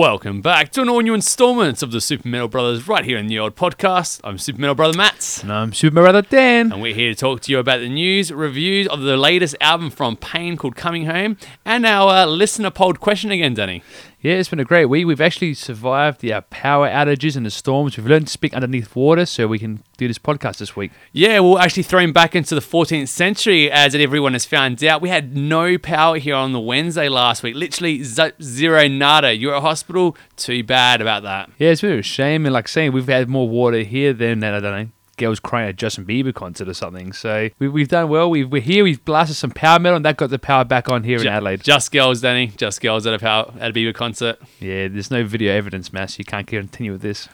Welcome back to an all new installment of the Super Metal Brothers right here in the old podcast. I'm Super Metal Brother Matt. And I'm Super Brother Dan. And we're here to talk to you about the news, reviews of the latest album from Pain called Coming Home, and our uh, listener polled question again, Danny. Yeah, it's been a great week. We've actually survived the uh, power outages and the storms. We've learned to speak underneath water so we can do this podcast this week. Yeah, we're actually thrown back into the 14th century, as everyone has found out. We had no power here on the Wednesday last week. Literally z- zero nada. You're at hospital. Too bad about that. Yeah, it's been a shame. And like saying, we've had more water here than, that, I don't know, girls crying at Justin Bieber concert or something. So we, we've done well. We've, we're here. We've blasted some power metal, and that got the power back on here in Adelaide. Just girls, Danny. Just girls at a power at a Bieber concert. Yeah, there's no video evidence, Mass. You can't continue with this.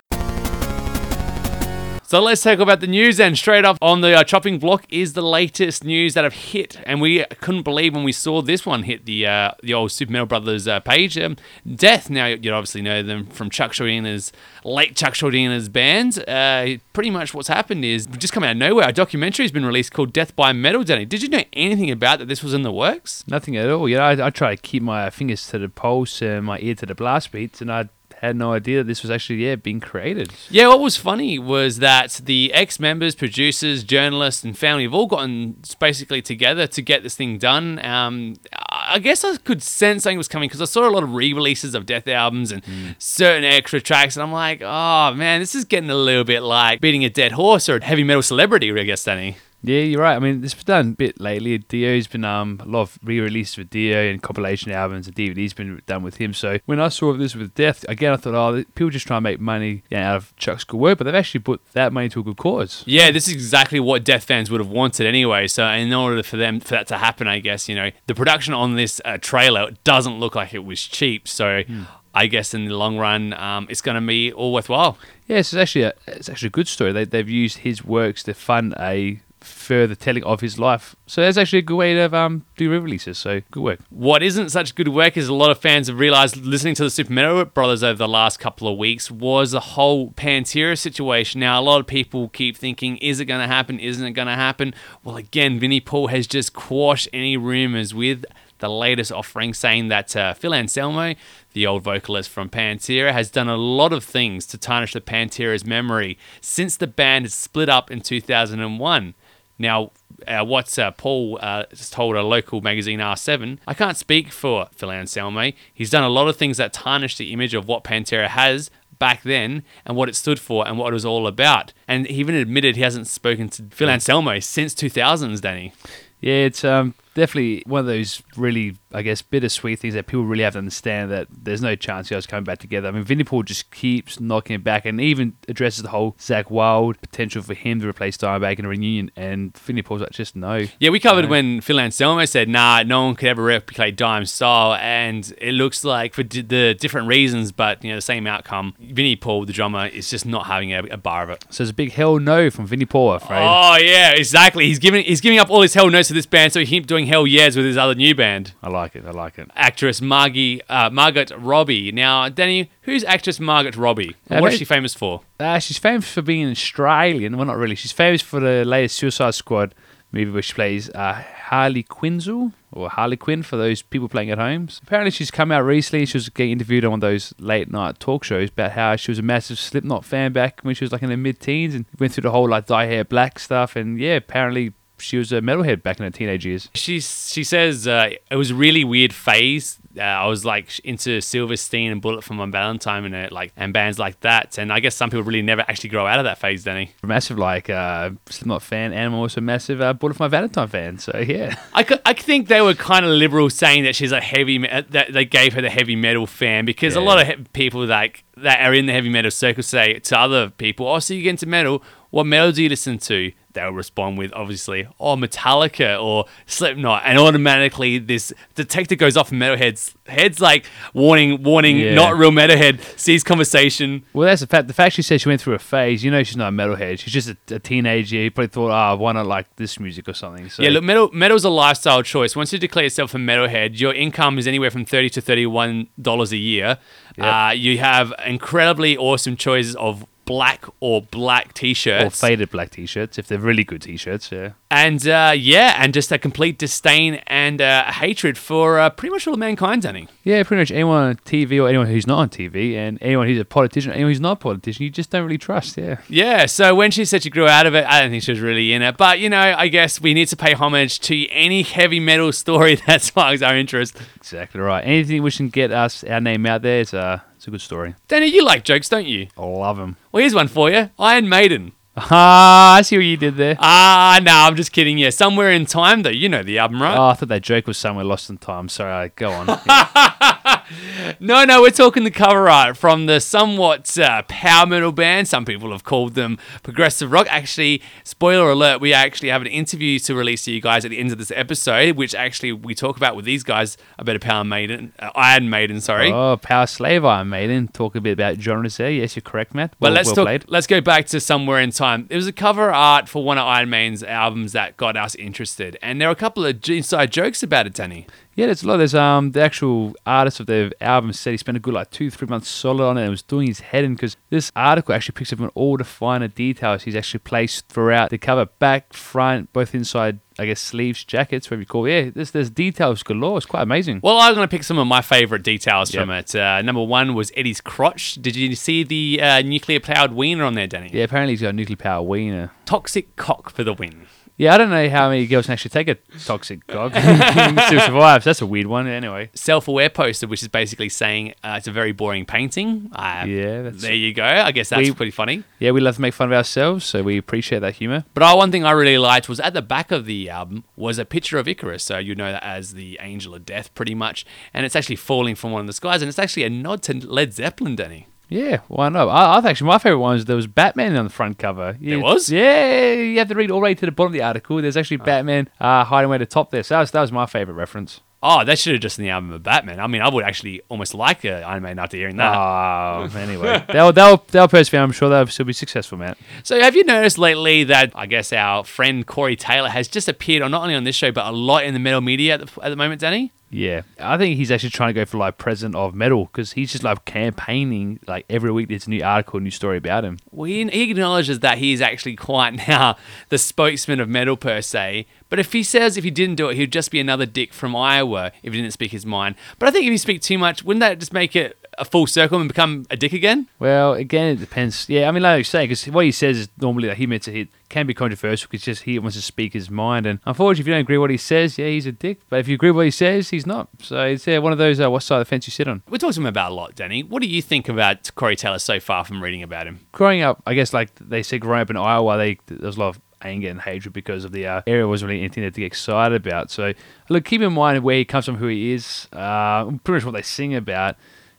So let's talk about the news then. Straight off on the uh, chopping block is the latest news that have hit, and we couldn't believe when we saw this one hit the uh, the old Super Metal Brothers uh, page. Um, Death. Now you obviously know them from Chuck Schuldiner's late Chuck Schuldiner's band. Uh, pretty much what's happened is just come out of nowhere. A documentary has been released called Death by Metal. Danny, did you know anything about that? This was in the works. Nothing at all. You know, I, I try to keep my fingers to the pulse and my ear to the blast beats, and I had no idea this was actually yeah being created. Yeah, what was funny was that the ex members, producers, journalists, and family have all gotten basically together to get this thing done. Um, I guess I could sense something was coming because I saw a lot of re releases of Death albums and certain extra tracks, and I'm like, oh man, this is getting a little bit like beating a dead horse or a heavy metal celebrity, I guess, Danny. Yeah, you're right. I mean, this has been done a bit lately. Dio's been um a lot of re-releases with Dio and compilation albums and DVDs been done with him. So when I saw this with Death, again I thought, oh, people just try and make money yeah, out of Chuck's good work, but they've actually put that money to a good cause. Yeah, this is exactly what Death fans would have wanted anyway. So in order for them for that to happen, I guess you know the production on this uh, trailer doesn't look like it was cheap. So. I guess in the long run, um, it's going to be all worthwhile. Yeah, it's actually a it's actually a good story. They they've used his works to fund a further telling of his life. So that's actually a good way to um, do re-releases. So good work. What isn't such good work is a lot of fans have realized listening to the Super Mario Brothers over the last couple of weeks was the whole Pantera situation. Now, a lot of people keep thinking, is it going to happen? Isn't it going to happen? Well, again, Vinnie Paul has just quashed any rumors with the latest offering saying that uh, Phil Anselmo, the old vocalist from Pantera, has done a lot of things to tarnish the Pantera's memory since the band split up in 2001. Now, uh, what's uh, Paul uh, told a local magazine R7, I can't speak for Phil Anselmo. He's done a lot of things that tarnish the image of what Pantera has back then and what it stood for and what it was all about. And he even admitted he hasn't spoken to Phil Anselmo since 2000s, Danny. Yeah, it's um, definitely one of those really, I guess, bittersweet things that people really have to understand that there's no chance you guys coming back together. I mean, Vinnie Paul just keeps knocking it back and even addresses the whole Zakk Wylde potential for him to replace Dimebag in a reunion. And Vinnie Paul's like, just no. Yeah, we covered No. when Phil Anselmo said, nah, no one could ever replicate Dime's style. And it looks like for d- the different reasons, but, you know, the same outcome, Vinnie Paul, the drummer, is just not having a, a bar of it. So it's a big hell no from Vinnie Paul, I'm afraid. Oh yeah, exactly. He's giving he's giving up all his hell notes to this band, so he keep doing hell yeahs with his other new band. I like it. I like it. Actress Margie uh, Margaret Robbie. Now, Danny, who's actress Margaret Robbie? Uh, what is she famous for? Uh, she's famous for being Australian. Well, not really. She's famous for the latest Suicide Squad movie where she plays uh, Harley Quinzel or Harley Quinn for those people playing at home. Apparently, she's come out recently. She was getting interviewed on one of those late night talk shows about how she was a massive Slipknot fan back when she was like in her mid teens and went through the whole like dye hair black stuff. And yeah, apparently she was a metalhead back in her teenage years. She she says uh, it was a really weird phase. Uh, I was like into Silverstein and Bullet for My Valentine and uh, like and bands like that. And I guess some people really never actually grow out of that phase, Danny. Massive like uh, Slipknot fan, and I'm also massive uh, Bullet for My Valentine fan. So yeah. I, I think they were kind of liberal saying that she's a heavy me- uh, that they gave her the heavy metal fan because a lot of he- people like that are in the heavy metal circle say to other people, "Oh, so you get into metal? What metal do you listen to?" They'll respond with obviously, "Oh, Metallica or Slipknot," and automatically this detector goes off in metalheads heads like warning, warning, Yeah. not real metalhead. Sees conversation. Well, that's the fact. The fact she said she went through a phase. You know, she's not a metalhead. She's just a, a teenager. You probably thought, oh, why not like this music or something? So Yeah, look, metal metal's a lifestyle choice. Once you declare yourself a metalhead, your income is anywhere from thirty to thirty-one dollars a year. Yep. Uh, you have incredibly awesome choices of black or black t-shirts. Or faded black t-shirts if they're really good t-shirts. Yeah. And uh, yeah, and just a complete disdain and uh, hatred for uh, pretty much all of mankind, Danny. Yeah, pretty much anyone on TV or anyone who's not on TV, and anyone who's a politician, anyone who's not a politician, you just don't really trust. Yeah. Yeah, so when she said she grew out of it, I don't think she was really in it. But, you know, I guess we need to pay homage to any heavy metal story that sparks our interest. Exactly right. Anything which can get us our name out there, it's a it's a good story. Danny, you like jokes, don't you? I love them. Well, here's one for you Iron Maiden. Ah, I see what you did there. Ah, no, I'm just kidding. Yeah, somewhere in time, though. You know the album, right? Oh, I thought that joke was somewhere lost in time. Sorry, go on. Yeah. No, no, we're talking the cover art from the somewhat uh, power metal band. Some people have called them progressive rock. Actually, spoiler alert, we actually have an interview to release to you guys at the end of this episode, which actually we talk about with these guys a Power Maiden, uh, Iron Maiden, sorry. oh, Power Slave Iron Maiden. Talk a bit about genres there. Yes, you're correct, Matt. But Well, let's well talk. played. Let's go back to somewhere in time. It was a cover art for one of Iron Man's albums that got us interested, and there are a couple of inside jokes about it, Danny. Yeah, there's a lot. There's um the actual artist of the album said he spent a good like two three months solid on it. and was doing his head in because this article actually picks up on all the finer details he's actually placed throughout the cover, back, front, both inside. I guess sleeves, jackets, whatever you call. it. Yeah, there's there's details galore. It's quite amazing. Well, I'm going to pick some of my favorite details Yep. from it. Uh, number one was Eddie's crotch. Did you see the uh, nuclear powered wiener on there, Danny? Yeah, apparently he's got a nuclear power wiener. Toxic cock for the win. Yeah, I don't know how many girls can actually take a toxic cock to survive. So that's a weird one. Anyway, Self aware poster, which is basically saying uh, it's a very boring painting. Uh, Yeah, that's- there you go. I guess that's We- pretty funny. yeah, we love to make fun of ourselves, so we appreciate that humor. But uh, one thing I really liked was at the back of the album was a picture of Icarus. So you know that as the angel of death, pretty much. And it's actually falling from one of the skies. And it's actually a nod to Led Zeppelin, Danny. Yeah, why not? I, I think actually my favorite one was there was Batman on the front cover. There was? Yeah, you have to read all the way to the bottom of the article. There's actually Batman uh, hiding away at the top there. So that was, that was my favorite reference. Oh, that should have just in the album of Batman. I mean, I would actually almost like uh, Iron Man after hearing that. Oh, anyway, they'll they'll they'll persevere. I'm sure they'll still be successful, man. So, have you noticed lately that I guess our friend Corey Taylor has just appeared on not only on this show but a lot in the metal media at the, at the moment, Danny? Yeah, I think he's actually trying to go for like president of metal because he's just like campaigning like every week. There's a new article, new story about him. Well, he, he acknowledges that he is actually quite now the spokesman of metal per se. But if he says if he didn't do it, he'd just be another dick from Iowa if he didn't speak his mind. But I think if you speak too much, wouldn't that just make it a full circle and become a dick again? Well, again, it depends. Yeah, I mean, like you say, because what he says is normally that he meant to hit can be controversial because just he wants to speak his mind. And unfortunately, if you don't agree with what he says, yeah, he's a dick. But if you agree with what he says, he's not. So it's yeah, one of those uh, what side of the fence you sit on. We're talking about a lot, Danny. What do you think about Corey Taylor so far from reading about him? Growing up, I guess like they said, growing up in Iowa, they there was a lot of anger and hatred because of the uh, area wasn't really anything to get excited about. So look, keep in mind where he comes from, who he is, uh, pretty much what they sing about.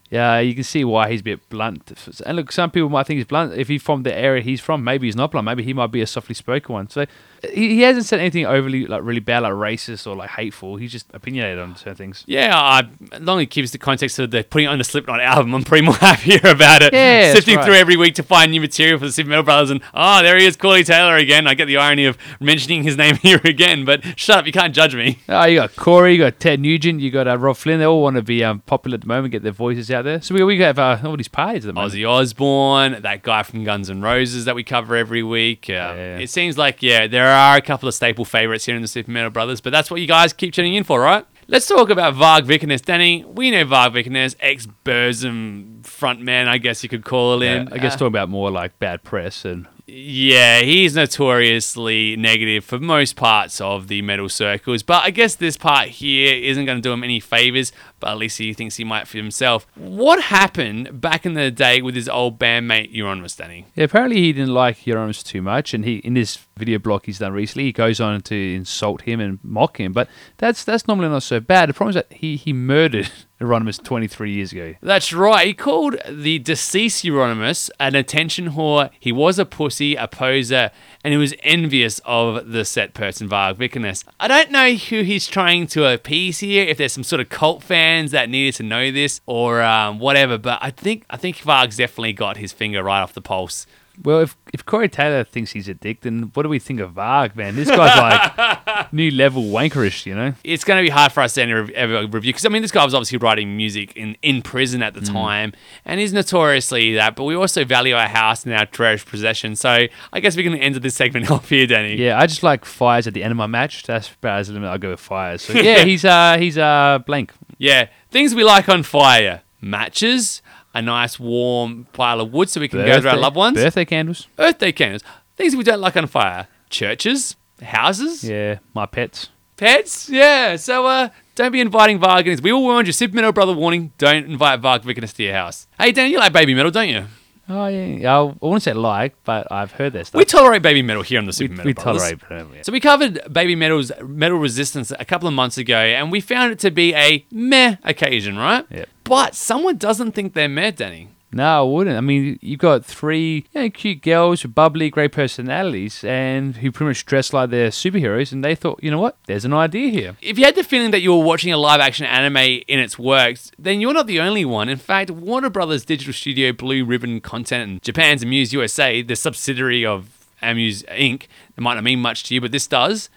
Yeah, you can see why he's a bit blunt. And look, some people might think he's blunt. If he's from the area he's from, maybe he's not blunt. Maybe he might be a softly spoken one. So he, he hasn't said anything overly like really bad, like racist or like hateful. He's just opinionated on certain things. Yeah, I, as long as it keeps the context of the putting it on the Slipknot album, I'm pretty more happier about it. Yeah, Sifting right. through every week to find new material for the Super Metal Brothers, and oh, there he is, Corey Taylor again. I get the irony of mentioning his name here again, but shut up, you can't judge me. Oh, you got Corey, you got Ted Nugent, you got uh, Robb Flynn. They all want to be um, popular at the moment, get their voices out there. So we we have uh, all these parties at the moment. Ozzy Osbourne, that guy from Guns N' Roses that we cover every week. Uh, Yeah. It seems like, yeah, there are a couple of staple favorites here in the Super Metal Brothers, but that's what you guys keep tuning in for, right? Let's talk about Varg Vikernes. Danny, we know Varg Vikernes, ex Burzum frontman, I guess you could call him. Yeah, I guess Uh, talking about more like bad press and yeah, he's notoriously negative for most parts of the metal circles, but I guess this part here isn't going to do him any favors, but at least he thinks he might for himself. What happened back in the day with his old bandmate Euronymous, Danny? Yeah, apparently he didn't like Euronymous too much, and he in this video blog he's done recently, he goes on to insult him and mock him. But that's that's normally not so bad. The problem is that he he murdered Euronymous 23 years ago. That's right. He called the deceased Euronymous an attention whore. He was a pussy, a poser, and he was envious of the set person, Varg Vikernes. I don't know who he's trying to appease here, if there's some sort of cult fans that needed to know this or um, whatever, but I think I think Varg's definitely got his finger right off the pulse. Well, if if Corey Taylor thinks he's a dick, then what do we think of Varg, man? This guy's like new level wankerish, you know? it's going to be hard for us to ever, ever review because I mean this guy was obviously writing music in, in prison at the Mm. time and he's notoriously that but we also value our house and our treasured possession so I guess we can end this segment off here Danny Yeah, I just like fires at the end of my match. That's about as limit I'll go with fires. So yeah, he's uh he's uh blank. yeah things we like on fire matches a nice warm pile of wood so we can go to our loved ones Birthday candles. Earth Day candles things we don't like on fire churches houses Yeah, my pets. pets yeah so uh don't be inviting Vargas. We all warned you. Super Metal Brother warning. Don't invite Varg Vickers to your house. Hey, Dan, you like Babymetal, don't you? Oh yeah, I wouldn't say like, but I've heard that stuff. We tolerate Babymetal here on the we, Super Metal we Brothers. tolerate. them, yeah. So we covered Babymetal's Metal Resistance a couple of months ago, and we found it to be a meh occasion, right? Yep. But someone doesn't think they're meh, Danny. No, I wouldn't. I mean, you've got three you know, cute girls with bubbly, great personalities, and who pretty much dress like they're superheroes. And they thought, you know what? There's an idea here. If you had the feeling that you were watching a live action anime in its works, then you're not the only one. In fact, Warner Brothers digital studio Blue Ribbon Content and Japan's Amuse USA, the subsidiary of Amuse Inc., it might not mean much to you, but this does.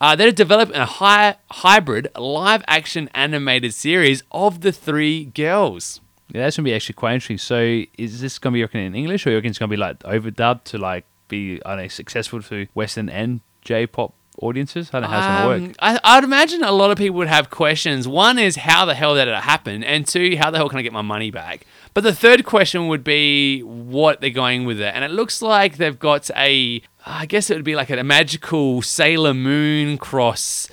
Uh, they're developing a high, hybrid live action animated series of the three girls. Yeah, that's gonna be actually quite interesting. So, is this gonna be working in English, or you reckon it's gonna be like overdubbed to like be I don't know successful to Western and J-pop audiences? I don't know how it's gonna work. Um, I, I'd imagine a lot of people would have questions. One is how the hell did it happen, and two, how the hell can I get my money back? But the third question would be what they're going with it, and it looks like they've got a, I guess it would be like a magical Sailor Moon cross.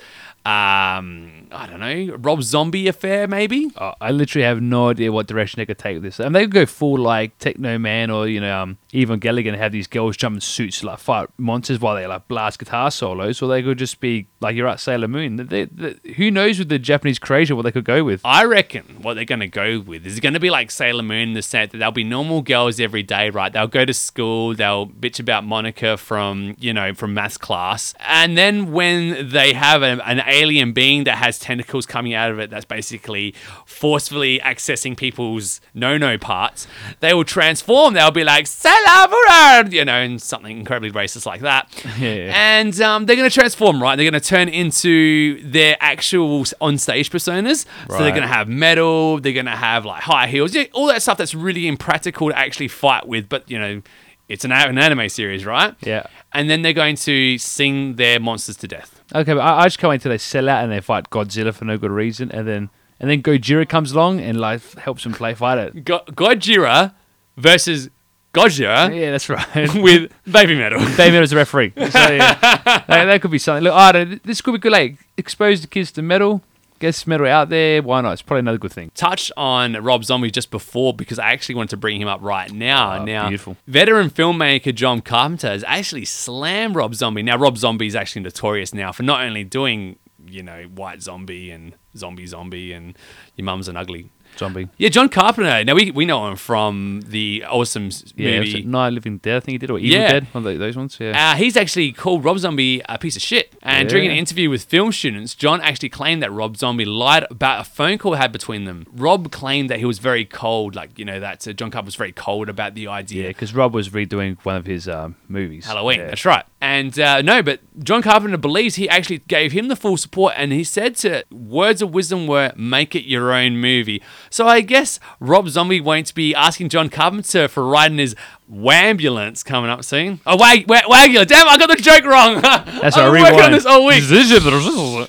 Um, I don't know, Rob Zombie affair maybe. Uh, I literally have no idea what direction they could take with this. I mean, they could go full like Techno Man or you know um, Evangelion and have these girls jump in suits to, like fight monsters while they like blast guitar solos, or they could just be like you're at Sailor Moon. They, they, who knows with the Japanese creation what they could go with? I reckon what they're going to go with is going to be like Sailor Moon in the sense that they'll be normal girls every day, right? They'll go to school, they'll bitch about Monica from, you know, from math class. And then when they have an, an alien being that has tentacles coming out of it that's basically forcefully accessing people's no no parts, they will transform. They'll be like, Moon, you know, and something incredibly racist like that. Yeah. And um, they're going to transform, right? They're going to turn into their actual on stage personas. So they're going to have metal, they're going to have like high heels, yeah, all that stuff that's really impractical to actually fight with. But, you know, it's an, an anime series, right? Yeah. And then they're going to sing their monsters to death. Okay, but I, I just can't wait till they sell out and they fight Godzilla for no good reason, and then and then Gojira comes along and like helps them play fight it. Go- Gojira versus Gojira Yeah, that's right. with Babymetal. David as a referee. So, yeah, that, that could be something. Look, I don't, this could be good. Like expose the kids to metal, get metal out there. Why not? It's probably another good thing. touched on Rob Zombie just before because I actually wanted to bring him up right now. Oh, now, beautiful. veteran filmmaker John Carpenter has actually slammed Rob Zombie. Now, Rob Zombie is actually notorious now for not only doing, you know, White Zombie and Zombie Zombie and Your Mum's an Ugly. Zombie. Yeah, John Carpenter. Now we we know him from the awesome Yeah, movie. Night Living Dead. I think he did, or Evil Yeah. Dead. One of those ones. Yeah. Uh, he's actually called Rob Zombie a piece of shit. And during an interview with film students, John actually claimed that Rob Zombie lied about a phone call had between them. Rob claimed that he was very cold, like, you know, that uh, John Carpenter was very cold about the idea. yeah, because Rob was redoing one of his um, movies. Halloween, Yeah. that's right. And uh, no, but John Carpenter believes he actually gave him the full support, and he said to words of wisdom were make it your own movie. So I guess Rob Zombie won't be asking John Carpenter for writing his Wambulance coming up soon. Oh, wag, wag, Wagula. Damn, I got the joke wrong. That's our been working on rewind. this all week.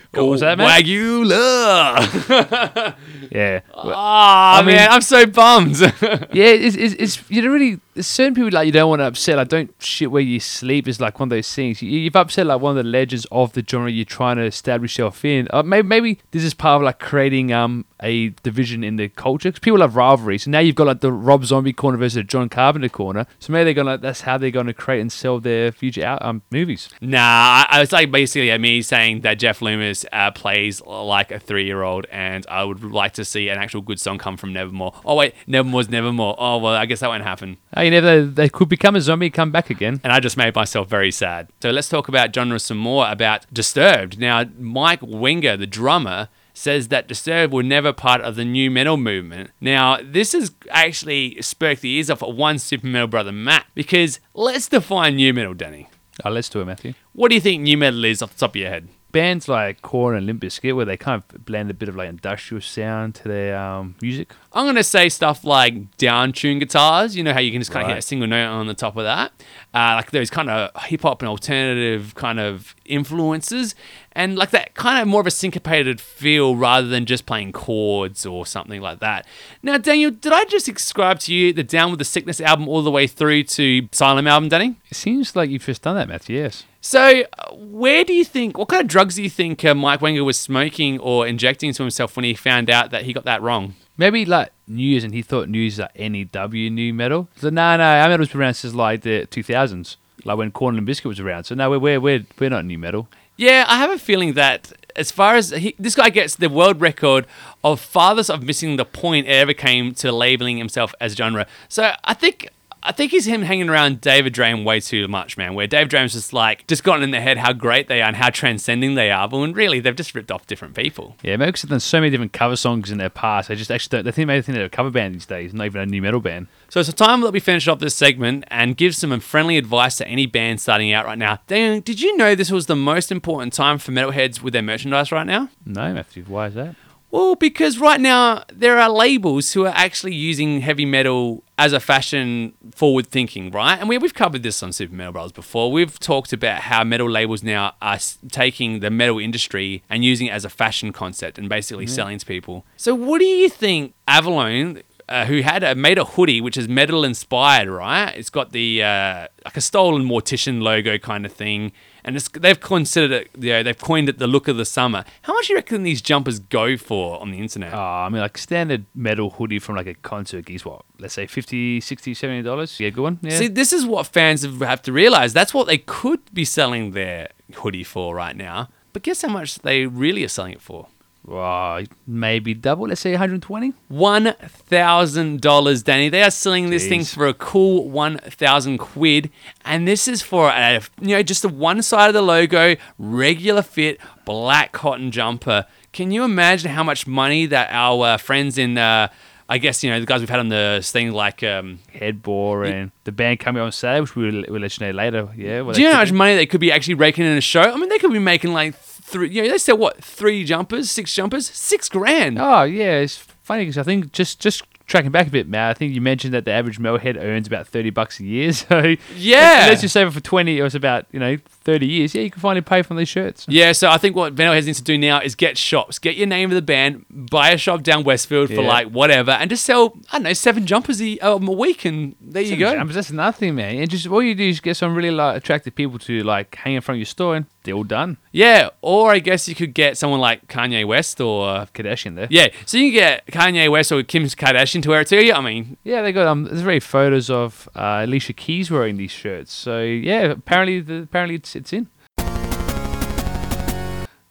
What was that, man? Wagula. Yeah. Ah, mean- man, I'm so bummed. yeah, it's, it's, it's you don't really. There's certain people like you don't want to upset. Like don't shit where you sleep is like one of those things. You, you've upset like one of the legends of the genre you're trying to establish yourself in. Uh, maybe maybe this is part of like creating um a division in the culture because people have rivalries. So now you've got like the Rob Zombie corner versus the John Carpenter corner. So maybe they're gonna that's how they're gonna create and sell their future out um movies. Nah, I, I- it's like basically me saying that Jeff Loomis uh, plays like a three-year-old, and I would like to see an actual good song come from Nevermore. Oh wait, Nevermore's Nevermore. Oh well, I guess that won't happen. Oh, you never they could become a zombie, come back again. And I just made myself very sad. So let's talk about genre some more about Disturbed. Now, Mike Wengren, the drummer, says that Disturbed were never part of the new metal movement. Now, this has actually spurred the ears off of one super metal brother, Matt, because let's define new metal, Danny. Oh, let's do it, Matthew. What do you think new metal is off the top of your head? Bands like Korn and Limp Bizkit, where they kind of blend a bit of like industrial sound to their um, music. I'm going to say stuff like down tuned guitars. You know how you can just kind of Right. hit a single note on the top of that? Uh, like those kind of hip hop and alternative kind of influences. And like that kind of more of a syncopated feel rather than just playing chords or something like that. Now, Daniel, did I just describe to you the Down with the Sickness album all the way through to Silent album, Danny? It seems like you've just done that, Matthew. Yes. So, uh, where do you think, what kind of drugs do you think uh, Mike Wengren was smoking or injecting into himself when he found out that he got that wrong? Maybe like news, and he thought news like NEW new metal. So no, no, our metal was around since like the 2000s, like when Korn and Bizkit was around. So no, we're we're we're, we're not new metal. Yeah, I have a feeling that as far as he, this guy gets the world record of farthest of missing the point it ever came to labeling himself as genre. So I think I think he's him hanging around David Draiman way too much, man. Where David Draiman's just like just gotten in their head how great they are and how transcending they are, but when really they've just ripped off different people. Yeah, maybe because they've done so many different cover songs in their past. They just actually don't, they think maybe think they're a cover band these days, not even a new metal band. So it's time that we finish off this segment and give some friendly advice to any band starting out right now. Dan, did you know this was the most important time for metalheads with their merchandise right now? No, Matthew, why is that? Well, because right now there are labels who are actually using heavy metal as a fashion forward thinking, right? And we, we've covered this on Super Metal Brothers before. We've talked about how metal labels now are taking the metal industry and using it as a fashion concept and basically selling to people. So, what do you think Avalon, uh, who had a, made a hoodie which is metal inspired, right? It's got the uh, like a stolen mortician logo kind of thing, and it's, they've considered it, you know, they've coined it the look of the summer. How much do you reckon these jumpers go for on the internet? Oh, I mean, like standard metal hoodie from like a concert is what, let's say 50 60 70 dollars. Yeah, good one. Yeah. See, this is what fans have- have to realize. That's what they could be selling their hoodie for right now. But guess how much they really are selling it for? Wow, maybe double. Let's say 120. One thousand dollars, Danny. They are selling this thing for a cool one thousand quid, and this is for a you know just the one side of the logo, regular fit, black cotton jumper. Can you imagine how much money that our uh, friends in, uh, I guess you know the guys we've had on the thing like. Um, Headbore and the band coming on sale, which we'll, we'll let you know later. Yeah. well, Do you know how much money they could be actually raking in a show? I mean, they could be making like three. You know, they sell what three jumpers, six jumpers, six grand. Oh yeah, it's funny because I think just just tracking back a bit, Matt. I think you mentioned that the average metalhead earns about thirty bucks a year. So Yeah. let's just say for twenty, it was about you know thirty years. Yeah, you can finally pay for these shirts. Yeah, so I think what Venom Heads needs to do now is get shops, get your name of the band, buy a shop down Westfield for Yeah. like whatever, and just sell I don't know seven jumpers a, um, a week, and there you go. Jumpers, that's nothing, man. And just all you do is get some really like attractive people to like hang in front of your store, and all done. Yeah, or I guess you could get someone like Kanye West or Kardashian there. yeah, so you can get Kanye West or Kim Kardashian to wear it too. Yeah, I mean, Yeah, they got um. There's very photos of uh, Alicia Keys wearing these shirts. So yeah, apparently the, apparently it's it's in.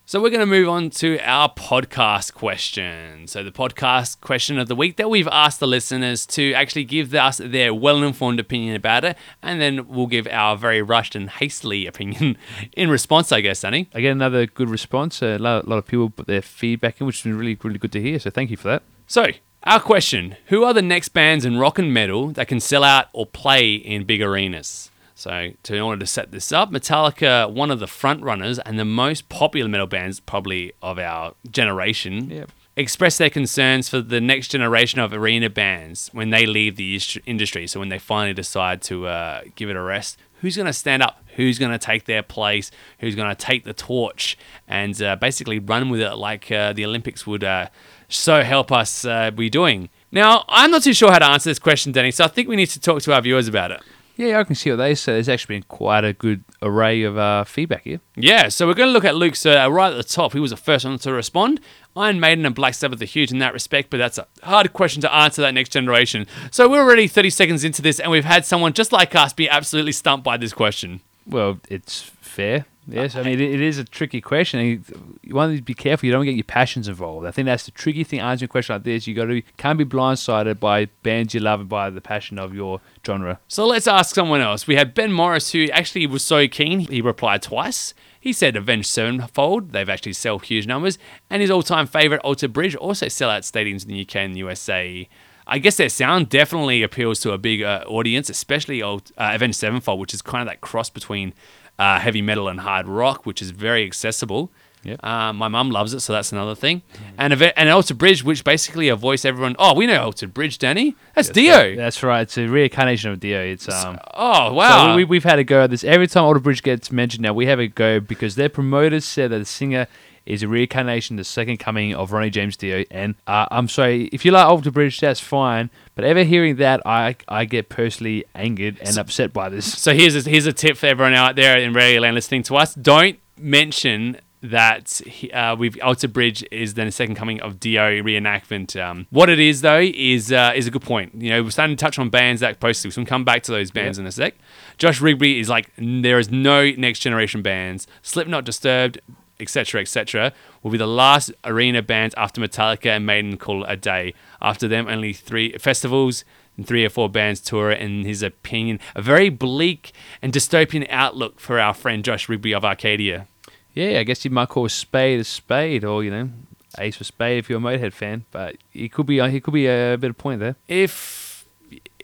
So we're going to move on to our podcast question. So the podcast question of the week that we've asked the listeners to actually give us their well-informed opinion about it, and then we'll give our very rushed and hastily opinion in response, I guess, Danny. Again, another good response. Uh, a lot, a lot of people put their feedback in, which has been really really good to hear. So thank you for that. So our question: Who are the next bands in rock and metal that can sell out or play in big arenas? So, to, in order to set this up, Metallica, one of the front runners and the most popular metal bands probably of our generation, Yep. express their concerns for the next generation of arena bands when they leave the industry. So when they finally decide to uh, give it a rest, who's going to stand up? Who's going to take their place? Who's going to take the torch and uh, basically run with it like uh, the Olympics would uh, so help us uh, be doing? Now, I'm not too sure how to answer this question, Danny, so I think we need to talk to our viewers about it. Yeah, I can see what they say. There's actually been quite a good array of uh, feedback here. Yeah, so we're going to look at Luke's uh, right at the top. He was the first one to respond. Iron Maiden and Black Sabbath are huge in that respect, but that's a hard question to answer that next generation. So we're already 30 seconds into this, and we've had someone just like us be absolutely stumped by this question. Well, it's fair. Yes, I mean it, is a tricky question. You, want to be careful. You don't get your passions involved. I think that's the tricky thing. Answering a question like this, you got to can't be blindsided by bands you love and by the passion of your genre. So let's ask someone else. We had Ben Morris, who actually was so keen, he replied twice. He said Avenged Sevenfold, they've actually sell huge numbers, and his all time favourite Alter Bridge also sell out stadiums in the UK and the USA. I guess their sound definitely appeals to a big audience, especially uh, Avenged Sevenfold, which is kind of that cross between uh, heavy metal and hard rock, which is very accessible. Yep. Uh, my mum loves it, so that's another thing. And Ave- and Alter Bridge, which basically a voice everyone. Oh, we know Alter Bridge, Danny. That's Dio. That's right. It's a reincarnation of Dio. It's um. Oh So wow. we, we've had a go at this. Every time Alter Bridge gets mentioned now, we have a go because their promoters said that the singer is a reincarnation, the second coming of Ronnie James Dio. And uh, I'm sorry, if you like Alter Bridge, that's fine. But ever hearing that, I I get personally angered and upset by this. So here's a, here's a tip for everyone out there in Radio Land listening to us: don't mention that uh, we've Alter Bridge is then the second coming of Dio reenactment. Um, what it is though is uh, is a good point. You know, we're starting to touch on bands that posted. So we can come back to those bands Yeah. in a sec. Josh Rigby is like there is no next generation bands. Slipknot, Disturbed, etc., etc., will be the last arena band after Metallica and Maiden call it a day. After them, only three festivals and three or four bands tour. In his opinion, a very bleak and dystopian outlook for our friend Josh Rigby of Arcadia. Yeah, I guess you might call a spade a spade, or you know, ace for spade if you're a Motorhead fan. But he could be he could be a bit of point there. If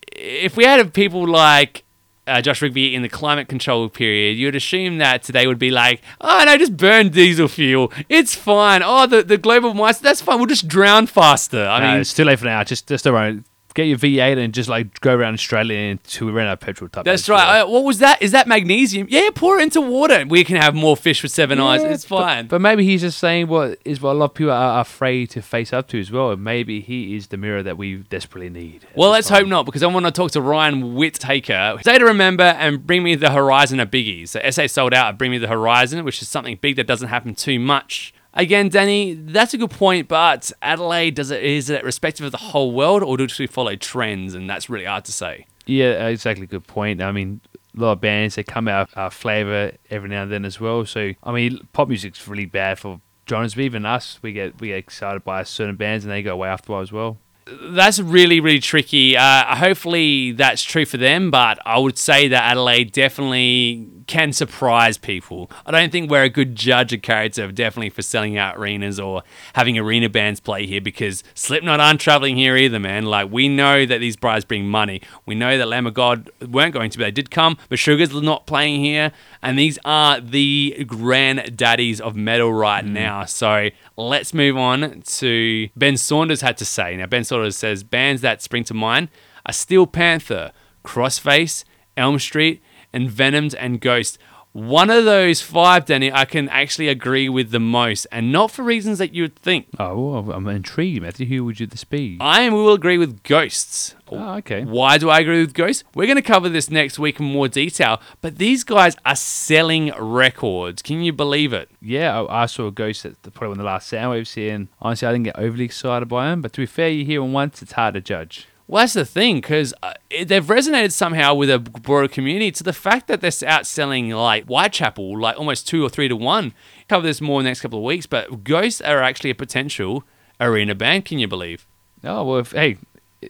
if we had people like uh, Josh Rigby in the climate control period, you'd assume that today would be like, oh no, just burn diesel fuel. It's fine. Oh, the, the global mice, that's fine. We'll just drown faster. I I mean, it's too late for now. Just just around. Get your V8 and just like go around Australia until we run out of petrol. Type That's right. Uh, what was that? Is that magnesium? Yeah, pour it into water. We can have more fish with seven eyes. It's fine. But, maybe he's just saying what is what a lot of people are afraid to face up to as well. Maybe he is the mirror that we desperately need. well, let's time. hope not, because I want to talk to Ryan Whittaker. Say to remember and Bring Me the Horizon of biggies. So SA sold out Bring Me the Horizon, which is something big that doesn't happen too much. Again, Danny, that's a good point, but Adelaide, does it is it respective of the whole world, or do we follow trends? And that's really hard to say. Yeah, uh, exactly. Good point. I mean, a lot of bands they come out uh, our flavour every now and then as well. So I mean, pop music's really bad for genres. But even us, we get we get excited by certain bands and they go away after a while as well. That's really, really tricky. Uh, hopefully, that's true for them, but I would say that Adelaide definitely can surprise people. I don't think we're a good judge of character, definitely for selling out arenas or having arena bands play here because Slipknot aren't traveling here either, man. Like, we know that these brides bring money. We know that Lamb of God weren't going to, but they did come, but Sugar's not playing here, and these are the granddaddies of metal right mm. now. So let's move on to Ben Saunders had to say. Now, Ben Saunders says bands that spring to mind are Steel Panther, Crossface, Elm Street, and Venomed and Ghost. One of those five, Danny, I can actually agree with the most, and not for reasons that you would think. Oh, I'm intrigued, Matthew. Who would you this be? I will agree with Ghosts. Oh, okay. Why do I agree with Ghosts? We're going to cover this next week in more detail, but these guys are selling records. Can you believe it? Yeah, I, I saw a ghost at the, probably one of the last Soundwaves here, and honestly, I didn't get overly excited by him. But to be fair, you hear him once, it's hard to judge. Well, that's the thing, because uh, they've resonated somehow with a broader community to the fact that they're outselling like Whitechapel, like almost two or three to one. Cover this more in the next couple of weeks, but Ghosts are actually a potential arena band. Can you believe? Oh well, if, hey,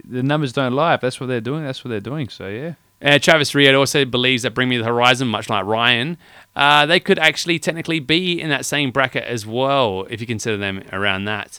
the numbers don't lie. If that's what they're doing, that's what they're doing. So yeah. Uh, Travis Riot also believes that Bring Me the Horizon, much like Ryan, uh, they could actually technically be in that same bracket as well if you consider them around that.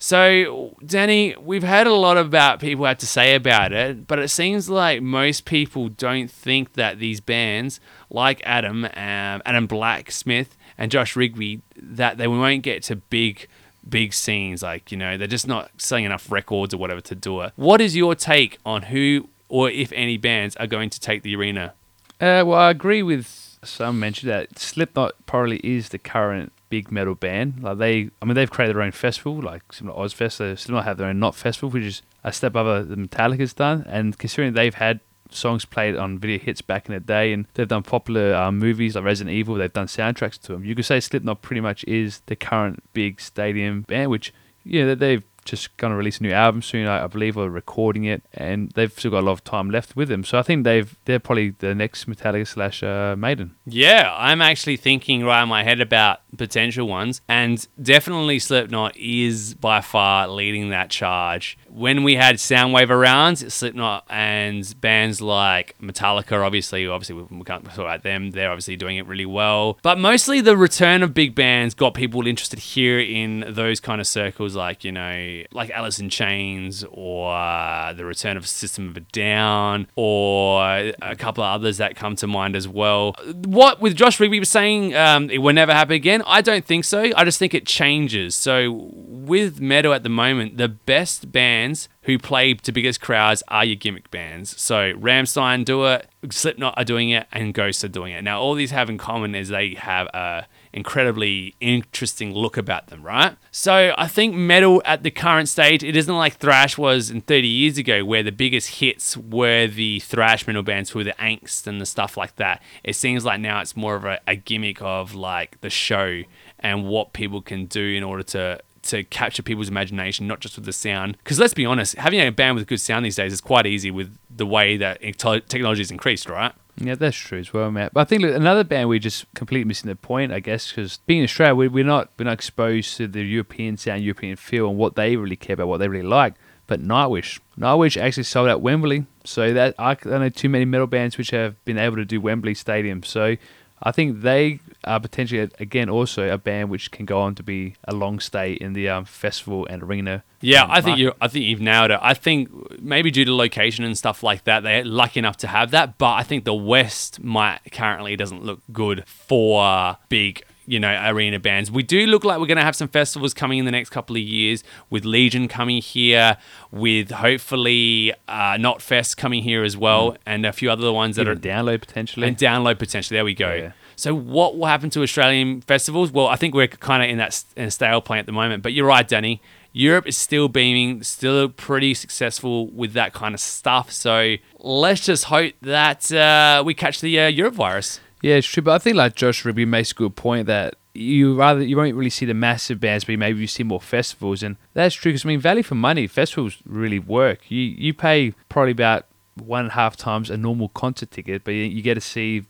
So, Danny, we've heard a lot about people had to say about it, but it seems like most people don't think that these bands, like Adam, um, Adam Blacksmith, and Josh Rigby, that they won't get to big, big scenes. Like, you know, they're just not selling enough records or whatever to do it. What is your take on who or if any bands are going to take the arena? Uh, well, I agree with some mention that Slipknot probably is the current big metal band. Like they, I mean, they've created their own festival, like similar to Ozzfest. They Slipknot have their own Not Festival, which is a step above the Metallica's done. And considering they've had songs played on video hits back in the day, and they've done popular uh, movies like Resident Evil, they've done soundtracks to them. You could say Slipknot pretty much is the current big stadium band, which yeah, they- they've just going to release a new album soon, I, I believe, or recording it, and they've still got a lot of time left with them. So I think they've they're probably the next Metallica slash uh, Maiden. Yeah, I'm actually thinking right in my head about potential ones, and definitely Slipknot is by far leading that charge. When we had Soundwave around, Slipknot and bands like Metallica, obviously, obviously we can't talk about them. They're obviously doing it really well, but mostly the return of big bands got people interested here in those kind of circles, like you know, like Alice in Chains or uh, the return of System of a Down or a couple of others that come to mind as well. What with Josh Rigby was saying, um, it will never happen again. I don't think so. I just think it changes. So with metal at the moment, the best bands who play to biggest crowds are your gimmick bands. So Rammstein do it, Slipknot are doing it, and Ghost are doing it. Now all these have in common is they have a incredibly interesting look about them, right? So I think metal at the current stage, it isn't like thrash was in 30 years ago, where the biggest hits were the thrash metal bands who were the angst and the stuff like that. It seems like now it's more of a, a gimmick of like the show and what people can do in order to to capture people's imagination, not just with the sound. Because let's be honest, having a band with good sound these days is quite easy with the way that technology has increased, right? Yeah, that's true as well, Matt. But I think look, another band we're just completely missing the point, I guess, because being in Australia, we, we're not we're not exposed to the European sound, European feel, and what they really care about, what they really like. But Nightwish, Nightwish actually sold out Wembley, so that I don't know too many metal bands which have been able to do Wembley Stadium. So I think they are potentially again also a band which can go on to be a long stay in the um, festival and arena. Yeah, um, I think you. I think you've nailed it. I think maybe due to location and stuff like that, they're lucky enough to have that. But I think the West might currently doesn't look good for big. You know, arena bands. We do look like we're going to have some festivals coming in the next couple of years, with Legion coming here, with hopefully uh, Knotfest coming here as well, and a few other ones that Even are download potentially. and download potentially. There we go. Yeah. So what will happen to Australian festivals? Well, I think we're kind of in that in a stale point at the moment. But you're right, Danny. Europe is still beaming, still pretty successful with that kind of stuff. So let's just hope that uh, we catch the uh, Europe virus. Yeah, it's true. But I think like Josh Rigby makes a good point that you rather you won't really see the massive bands, but maybe you see more festivals, and that's true. Because I mean, value for money, festivals really work. You you pay probably about one and a half times a normal concert ticket, but you, you get to see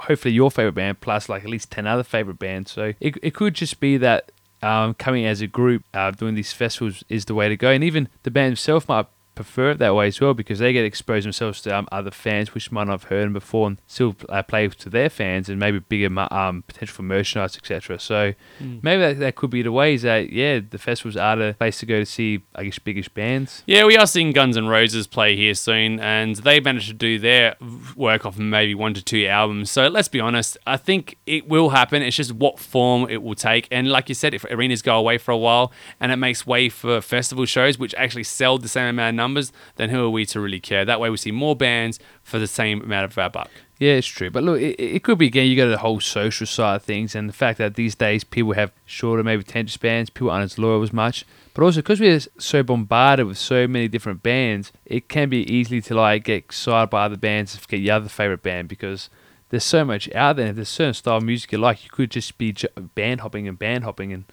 hopefully your favorite band plus like at least 10 other favorite bands so it, it could just be that um, coming as a group uh, doing these festivals is the way to go and even the band itself might prefer it that way as well because they get exposed themselves to um, other fans which might not have heard them before and still uh, play to their fans and maybe bigger um, potential for merchandise etc so maybe that, that could be the ways that yeah the festivals are the place to go to see I guess biggest bands Yeah, we are seeing Guns N' Roses play here soon, and they managed to do their work off maybe one to two albums. So let's be honest, I think it will happen. It's just what form it will take. And like you said, if arenas go away for a while and it makes way for festival shows, which actually sell the same amount of numbers, then who are we to really care? That way we see more bands for the same amount of our buck. Yeah, it's true. But look, it, it could be again. You got the whole social side of things, and the fact that these days people have shorter, maybe attention spans. People aren't as loyal as much. But also because we're so bombarded with so many different bands, it can be easily to like get excited by other bands and forget your other favorite band because there's so much out there. If there's certain style of music you like, you could just be band hopping and band hopping, and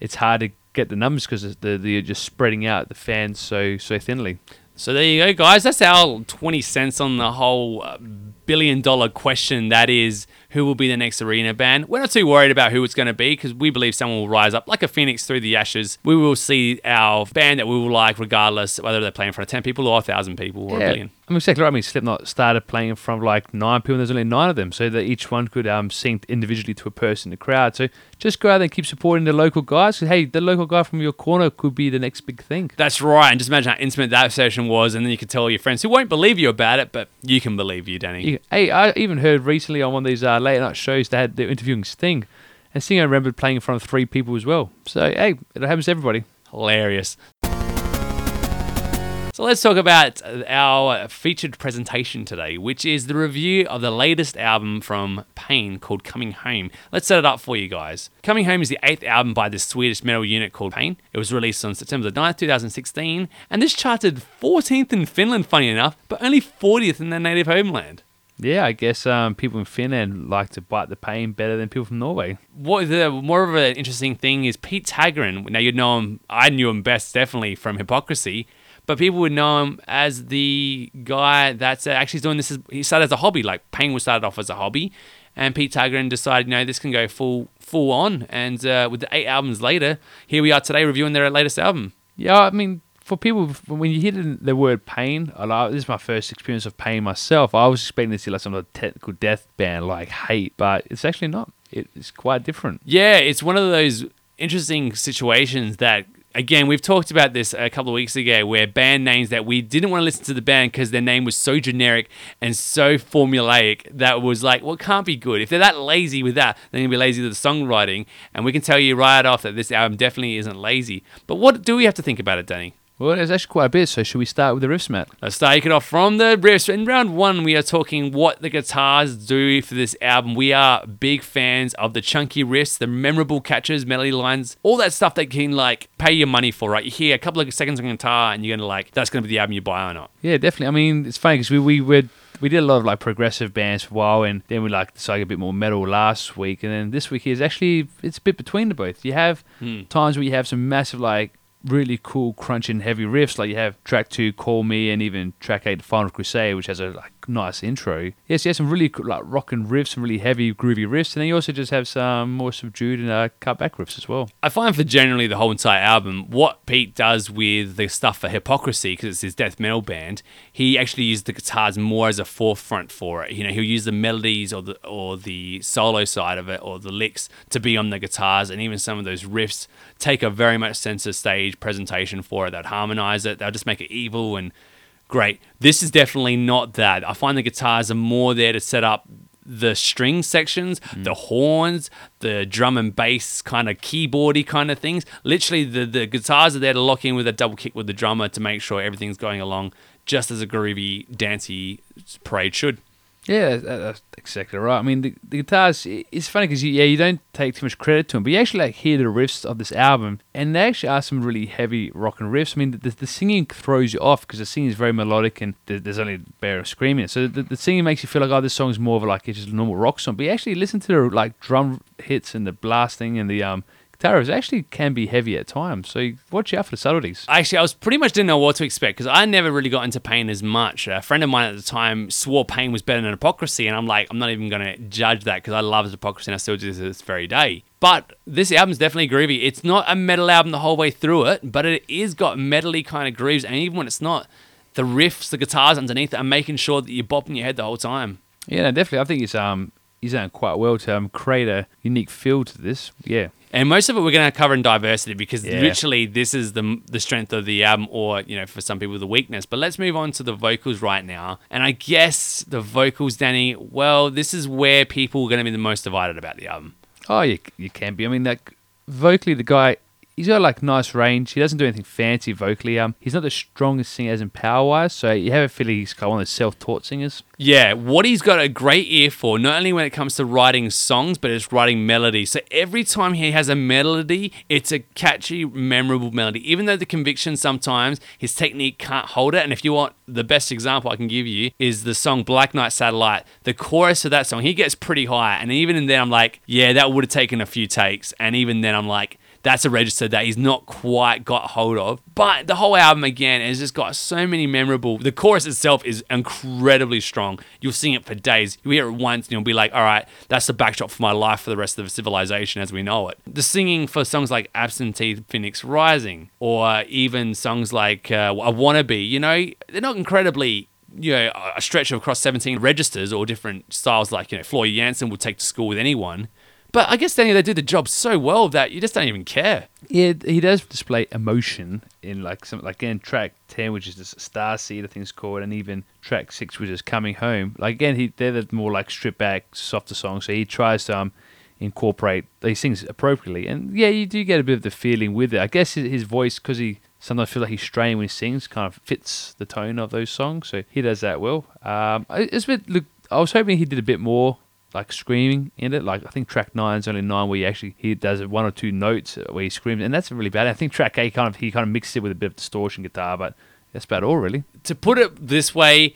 it's hard to get the numbers because the, the, you're just spreading out the fans so so thinly. So there you go, guys. That's our 20 cents on the whole uh, billion dollar question that is, who will be the next arena band? We're not too worried about who it's going to be because we believe someone will rise up like a phoenix through the ashes. We will see our band that we will like regardless whether they're playing in front of 10 people or 1,000 people or a billion. I mean, exactly right. I mean, Slipknot started playing in front of like nine people, and there's only nine of them, so that each one could um, sing individually to a person in the crowd. So just go out there and keep supporting the local guys. 'cause, hey, the local guy from your corner could be the next big thing. That's right. And just imagine how intimate that session was. And then you could tell your friends who won't believe you about it, but you can believe you, Danny. You- Hey, I even heard recently on one of these uh, late night shows they had they were interviewing Sting, and Sting I remember playing in front of three people as well. So hey, it happens to everybody. Hilarious. So let's talk about our featured presentation today, which is the review of the latest album from Pain called Coming Home. Let's set it up for you guys. Coming Home is the eighth album by this Swedish metal unit called Pain. It was released on September the 9th, 2016, and this charted 14th in Finland, funny enough, but only 40th in their native homeland. Yeah, I guess um, people in Finland like to bite the pain better than people from Norway. What the more of an interesting thing is Pete Tägtgren. Now you'd know him. I knew him best definitely from Hypocrisy, but people would know him as the guy that's actually doing this. As, he started as a hobby. Like Pain was started off as a hobby, and Pete Tägtgren decided, you know, this can go full full on. And uh, with the eight albums later, here we are today reviewing their latest album. Yeah, I mean, for people, when you hear the, word pain, I like, this is my first experience of pain myself. I was expecting to see like some of the technical death band like Hate, but it's actually not. It's quite different. Yeah, it's one of those interesting situations that again, we've talked about this a couple of weeks ago where band names that we didn't want to listen to the band because their name was so generic and so formulaic that was like, well, it can't be good. If they're that lazy with that, then they'll be lazy with the songwriting. And we can tell you right off that this album definitely isn't lazy. But what do we have to think about it, Danny? Well, there's actually quite a bit, so should we start with the riffs, Matt? Let's start it off from the riffs. In round one, we are talking what the guitars do for this album. We are big fans of the chunky riffs, the memorable catches, melody lines, all that stuff that can like pay your money for, right? You hear a couple of seconds on guitar and you're gonna like, that's gonna be the album you buy or not. Yeah, definitely. I mean, it's funny because we, we were we did a lot of like progressive bands for a while, and then we like decided a bit more metal last week, and then this week is actually it's a bit between the both. You have Hmm. times where you have some massive like really cool crunching heavy riffs, like you have track two, Call Me, and even track eight, Final Crusade, which has a like nice intro. Yes, you have some really cool, like rocking riffs, some really heavy groovy riffs, and then you also just have some more subdued and uh, cut back riffs as well. I find for generally the whole entire album, what Pete does with the stuff for Hypocrisy, because it's his death metal band, he actually used the guitars more as a forefront for it. You know, he'll use the melodies or the or the solo side of it or the licks to be on the guitars, and even some of those riffs take a very much center stage presentation for it. They'd harmonize it. They'll just make it evil and great. This is definitely not that. I find the guitars are more there to set up the string sections, mm. the horns, the drum and bass kind of keyboardy kind of things. Literally, the, the guitars are there to lock in with a double kick with the drummer to make sure everything's going along just as a groovy, dancey parade should. Yeah, that's exactly right. I mean, the, the guitars, it's funny because, yeah, you don't take too much credit to them, but you actually like hear the riffs of this album, and they actually are some really heavy rock and riffs. I mean, the, the singing throws you off because the singing is very melodic and there's only a bear of screaming. So the, the singing makes you feel like, oh, this song's more of like it's just a normal rock song. But you actually listen to the like drum hits and the blasting and the um, guitars actually can be heavy at times. So you watch out for the subtleties. Actually, I was pretty much didn't know what to expect because I never really got into Pain as much. A friend of mine at the time swore Pain was better than Hypocrisy, and I'm like, I'm not even going to judge that because I love Hypocrisy and I still do this to this very day. But this album's definitely groovy. It's not a metal album the whole way through it, but it is got metally kind of grooves, and even when it's not, the riffs, the guitars underneath it are making sure that you're bopping your head the whole time. Yeah, no, definitely. I think it's um he's done quite well to um, create a unique feel to this. Yeah. And most of it we're going to cover in diversity because Yeah. literally this is the the strength of the album, or you know, for some people the weakness. But let's move on to the vocals right now. And I guess the vocals, Danny. Well, this is where people are going to be the most divided about the album. Oh, you, you can be. I mean, like vocally, the guy he's got like nice range. He doesn't do anything fancy vocally. Um, he's not the strongest singer as in power wise. So you have a feeling he's kind of one of those self taught singers. Yeah, what he's got a great ear for, not only when it comes to writing songs, but it's writing melodies. So every time he has a melody, it's a catchy, memorable melody. Even though the conviction sometimes his technique can't hold it. And if you want the best example I can give you is the song Black Knight Satellite. The chorus of that song, he gets pretty high. And even in there, I'm like, yeah, that would have taken a few takes. And even then, I'm like, that's a register that he's not quite got hold of. But the whole album again has just got so many memorable. The chorus itself is incredibly strong. You'll sing it for days. You hear it once and you'll be like, all right, that's the backdrop for my life for the rest of civilization as we know it. The singing for songs like Absentee Phoenix Rising or even songs like uh, I Wanna Be, you know, they're not incredibly you know, a stretch of across 17 registers or different styles like, you know, Floor Jansen would take to school with anyone. But I guess they do the job so well that you just don't even care. Yeah, he does display emotion in like some like again track ten, which is this Star Seed, I think it's called, and even track six, which is Coming Home. Like again, he they're the more like stripped back, softer songs. So he tries to um incorporate. He sings appropriately, and yeah, you do get a bit of the feeling with it. I guess his, his voice, because he sometimes feel like he's straining when he sings, kind of fits the tone of those songs. So he does that well. Um, it's a bit. Look, I was hoping he did a bit more like screaming in it. Like I think track nine is only nine where he actually he does one or two notes where he screams, and that's really bad. I think track eight kind of he kind of mixes it with a bit of distortion guitar, but that's about all really. to put it this way,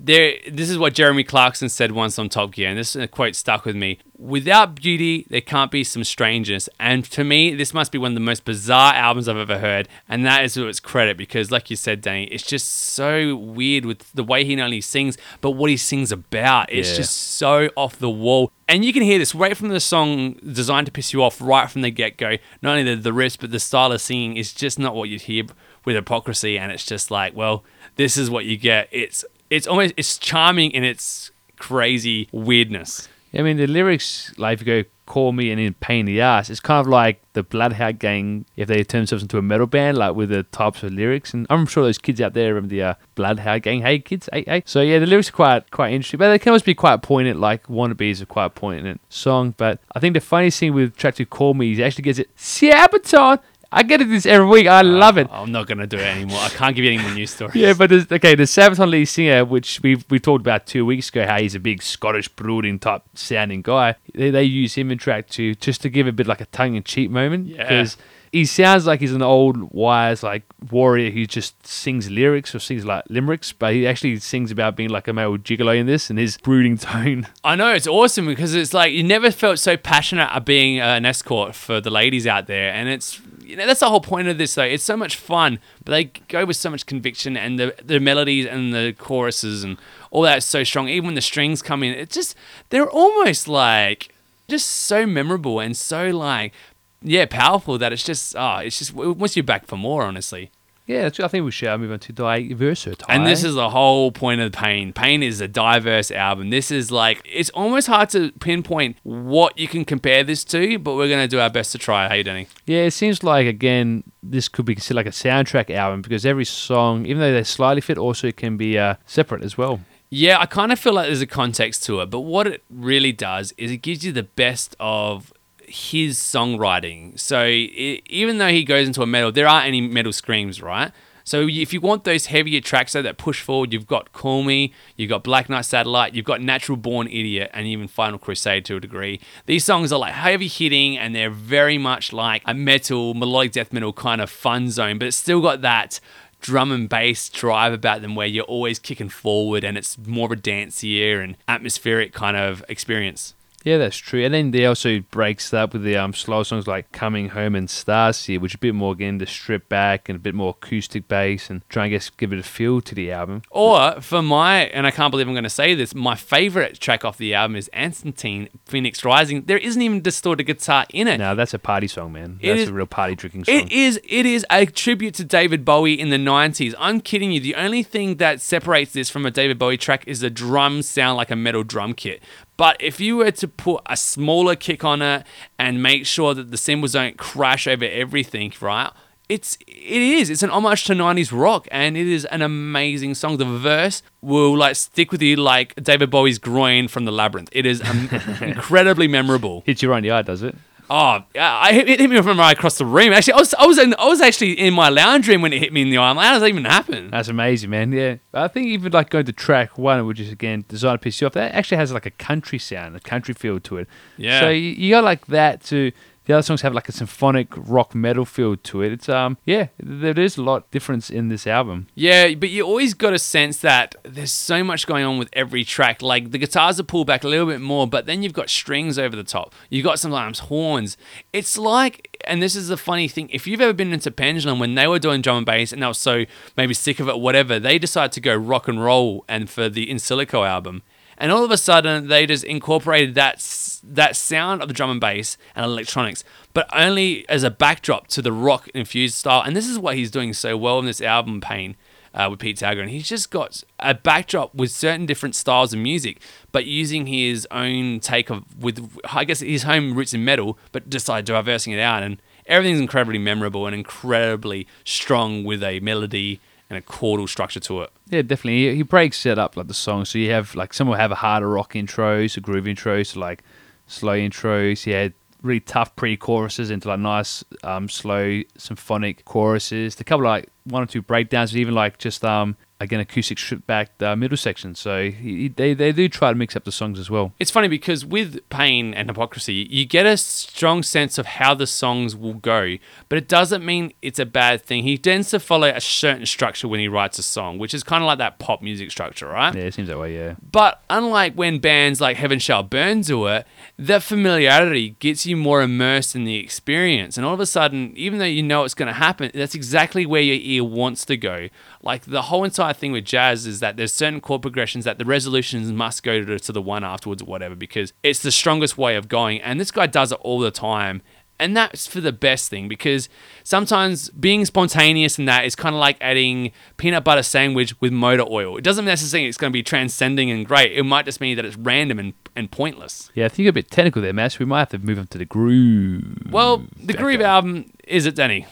there this is what Jeremy Clarkson said once on Top Gear, and this uh, quote stuck with me. Without beauty, there can't be some strangeness. And to me, this must be one of the most bizarre albums I've ever heard. And that is to its credit because, like you said, Danny, it's just so weird with the way he not only sings, but what he sings about. It's Yeah. just so off the wall. And you can hear this right from the song designed to piss you off right from the get go. Not only the, the riffs, but the style of singing is just not what you'd hear with hypocrisy. And it's just like, well, this is what you get. It's it's almost it's charming in its crazy weirdness. I mean, the lyrics, like if you go "Call Me" and then "Pain in the Ass," it's kind of like the Bloodhound Gang if they turn themselves into a metal band, like with the types of lyrics. And I'm sure those kids out there remember the uh, Bloodhound Gang. Hey, kids, hey, hey. So yeah, the lyrics are quite quite interesting, but they can always be quite poignant. Like "Wannabe" is a quite poignant song, but I think the funniest thing with track two "Call Me" is he actually gets it Sabaton. I get it this every week. I oh, love it. I'm not gonna do it anymore. I can't give you any more news stories. Yeah, but there's, okay, the Sabaton lead singer, which we we talked about two weeks ago, how he's a big Scottish brooding type sounding guy. They, they use him in track two just to give a bit like a tongue in cheek moment Yeah. because he sounds like he's an old wise like warrior who just sings lyrics or sings like limericks, but he actually sings about being like a male gigolo in this and his brooding tone. I know it's awesome because it's like you never felt so passionate at being an escort for the ladies out there, and it's you know that's the whole point of this though. It's so much fun, but they go with so much conviction, and the the melodies and the choruses and all that is so strong. Even when the strings come in, it's just they're almost like just so memorable and so like yeah powerful that it's just oh it's just it wants you back for more honestly. Yeah, I think we should move on to Diverso. And this is the whole point of Pain. Pain is a diverse album. This is like it's almost hard to pinpoint what you can compare this to, but we're gonna do our best to try. How you doing? Yeah, it seems like again this could be considered like a soundtrack album because every song, even though they're slightly fit, also can be uh, separate as well. Yeah, I kind of feel like there's a context to it, but what it really does is it gives you the best of his songwriting. So i even though he goes into a metal, there aren't any metal screams, right? So if you want those heavier tracks that push forward, you've got Call Me, you've got Black Knight Satellite, you've got Natural Born Idiot, and even Final Crusade to a degree. These songs are like heavy hitting and they're very much like a metal, melodic death metal kind of fun zone, but it's still got that drum and bass drive about them where you're always kicking forward and it's more of a dancier and atmospheric kind of experience. Yeah, that's true. And then they also breaks that up with the um, slow songs like Coming Home and Starseed, which is a bit more again to strip back and a bit more acoustic bass and try and guess give it a feel to the album. Or for my, and I can't believe I'm going to say this, my favorite track off the album is Anstantine Phoenix Rising. There isn't even distorted guitar in it. No, that's a party song, man. It That's is- a real party drinking song. It is it is a tribute to David Bowie in the 90s. I'm kidding you. The only thing that separates this from a David Bowie track is the drums sound like a metal drum kit. But if you were to put a smaller kick on it and make sure that the cymbals don't crash over everything, right? It's it is. It's an homage to 90s rock and it is an amazing song. The verse will like stick with you like David Bowie's groin from the labyrinth. It is um, incredibly memorable. Hits you right in the eye, does it? Oh, yeah, I it hit me from right across the room. Actually, I was I was in, I was actually in my lounge room when it hit me in the eye. I'm like, How does that even happen? That's amazing, man. Yeah, I think even like going to track one, which is again designed to piss you off. That actually has like a country sound, a country feel to it. Yeah. So you, you got like that to. The other songs have like a symphonic rock metal feel to it. It's um yeah, there is a lot difference in this album. Yeah, but you always got a sense that there's so much going on with every track. Like the guitars are pulled back a little bit more, but then you've got strings over the top. You've got sometimes horns. It's like, and this is the funny thing, if you've ever been into Pendulum when they were doing drum and bass and they were so maybe sick of it, whatever, they decided to go rock and roll and for the In Silico album. And all of a sudden, they just incorporated that that sound of the drum and bass and electronics, but only as a backdrop to the rock infused style. And this is what he's doing so well in this album, Pain, uh, with Pete Tägtgren. And he's just got a backdrop with certain different styles of music, but using his own take of with I guess his home roots in metal, but decided diversing it out. And everything's incredibly memorable and incredibly strong with a melody and a chordal structure to it. Yeah, definitely. He, he breaks it up like the song. So you have like some will have a harder rock intro, so groove intros, so like slow intros. He had really tough pre-choruses into like nice um, slow symphonic choruses. A couple of like one or two breakdowns, even like just um again acoustic stripped back uh, middle section. So he, they they do try to mix up the songs as well. It's funny because with Pain and Hypocrisy, you get a strong sense of how the songs will go, but it doesn't mean it's a bad thing. He tends to follow a certain structure when he writes a song, which is kind of like that pop music structure, right? Yeah, it seems that way. Yeah. But unlike when bands like Heaven Shall Burn do it, that familiarity gets you more immersed in the experience. And all of a sudden, even though you know it's going to happen, that's exactly where your ear wants to go. Like the whole entire thing with jazz is that there's certain chord progressions that the resolutions must go to, to the one afterwards or whatever because it's the strongest way of going. And this guy does it all the time. And that's for the best thing because sometimes being spontaneous in that is kind of like adding peanut butter sandwich with motor oil. It doesn't necessarily mean it's going to be transcending and great. It might just mean that it's random and, and pointless. Yeah, I think you're a bit technical there, Matt. We might have to move on to the groove. Well, the Groove album is it, Danny?